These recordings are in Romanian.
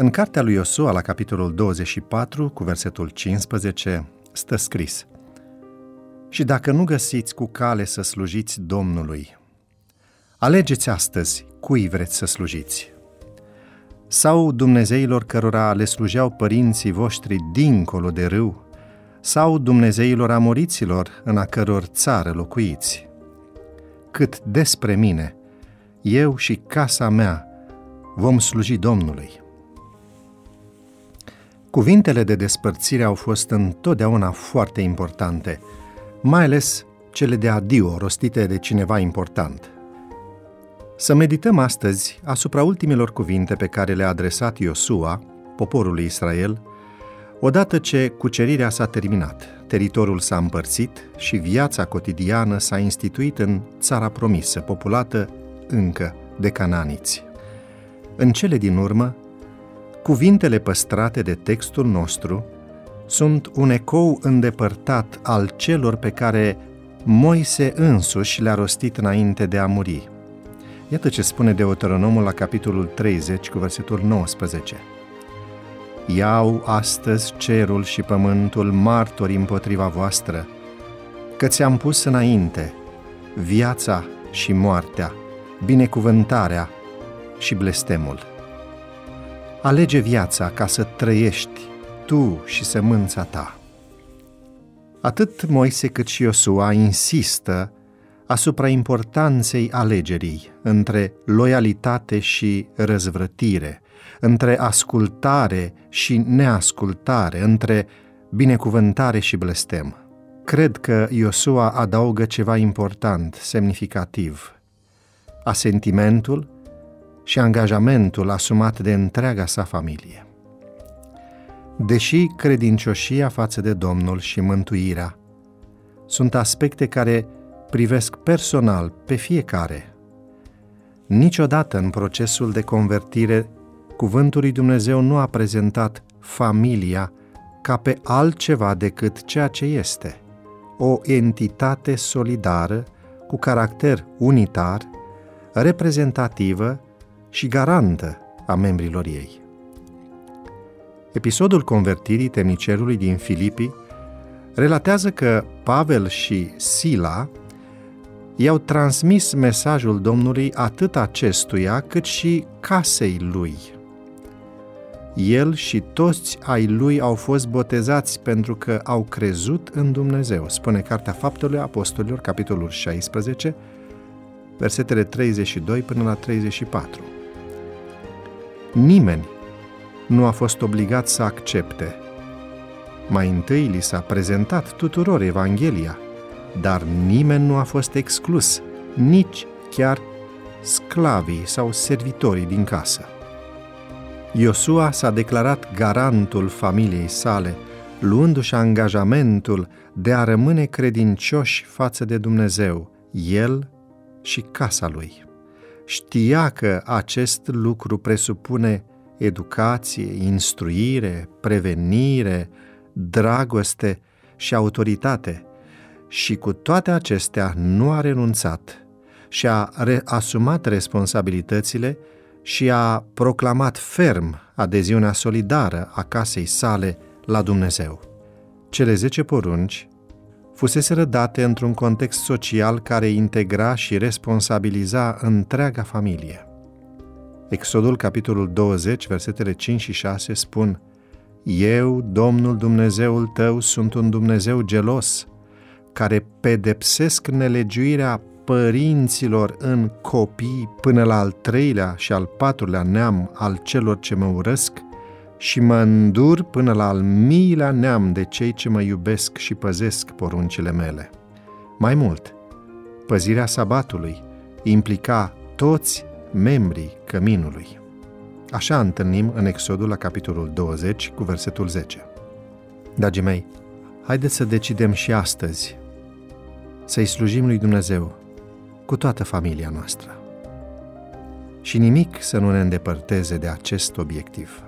În cartea lui Iosua, la capitolul 24, cu versetul 15, stă scris Și dacă nu găsiți cu cale să slujiți Domnului, alegeți astăzi cui vreți să slujiți. Sau Dumnezeilor cărora le slujeau părinții voștri dincolo de râu, sau Dumnezeilor amoriților în a căror țară locuiți. Cât despre mine, eu și casa mea vom sluji Domnului. Cuvintele de despărțire au fost întotdeauna foarte importante, mai ales cele de adio rostite de cineva important. Să medităm astăzi asupra ultimelor cuvinte pe care le-a adresat Iosua, poporului Israel, odată ce cucerirea s-a terminat, teritoriul s-a împărțit și viața cotidiană s-a instituit în țara promisă, populată încă de cananiți. În cele din urmă, Cuvintele păstrate de textul nostru sunt un ecou îndepărtat al celor pe care Moise însuși le-a rostit înainte de a muri. Iată ce spune Deuteronomul la capitolul 30 cu versetul 19. Iau astăzi cerul și pământul martori împotriva voastră, că ți-am pus înainte viața și moartea, binecuvântarea și blestemul. Alege viața ca să trăiești tu și sămânța ta. Atât Moise cât și Iosua insistă asupra importanței alegerii între loialitate și răzvrătire, între ascultare și neascultare, între binecuvântare și blestem. Cred că Iosua adaugă ceva important, semnificativ. Asentimentul și angajamentul asumat de întreaga sa familie. Deși credincioșia față de Domnul și mântuirea sunt aspecte care privesc personal pe fiecare, niciodată în procesul de convertire Cuvântul lui Dumnezeu nu a prezentat familia ca pe altceva decât ceea ce este, o entitate solidară cu caracter unitar, reprezentativă și garantă a membrilor ei. Episodul convertirii temnicerului din Filipii relatează că Pavel și Sila i-au transmis mesajul Domnului atât acestuia cât și casei lui. El și toți ai lui au fost botezați pentru că au crezut în Dumnezeu, spune Cartea Faptelor Apostolilor, capitolul 16, versetele 32 până la 34. Nimeni nu a fost obligat să accepte. Mai întâi li s-a prezentat tuturor Evanghelia, dar nimeni nu a fost exclus, nici chiar sclavii sau servitorii din casă. Iosua s-a declarat garantul familiei sale, luându-și angajamentul de a rămâne credincioși față de Dumnezeu, el și casa lui știa că acest lucru presupune educație, instruire, prevenire, dragoste și autoritate și cu toate acestea nu a renunțat și a re- asumat responsabilitățile și a proclamat ferm adeziunea solidară a casei sale la Dumnezeu. Cele zece porunci fuseseră date într-un context social care integra și responsabiliza întreaga familie. Exodul, capitolul 20, versetele 5 și 6 spun Eu, Domnul Dumnezeul tău, sunt un Dumnezeu gelos, care pedepsesc nelegiuirea părinților în copii până la al treilea și al patrulea neam al celor ce mă urăsc și mă îndur până la al miilea neam de cei ce mă iubesc și păzesc poruncile mele. Mai mult, păzirea sabatului implica toți membrii căminului. Așa întâlnim în Exodul la capitolul 20 cu versetul 10. Dragii mei, haideți să decidem și astăzi să-i slujim lui Dumnezeu cu toată familia noastră. Și nimic să nu ne îndepărteze de acest obiectiv.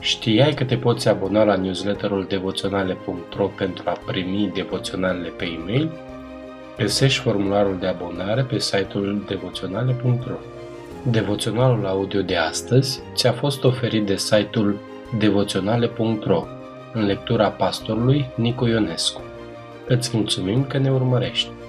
Știai că te poți abona la newsletterul devoționale.ro pentru a primi devoționalele pe e-mail? Găsești formularul de abonare pe site-ul devoționale.ro Devoționalul audio de astăzi ți-a fost oferit de site-ul devoționale.ro în lectura pastorului Nicu Ionescu. Îți mulțumim că ne urmărești!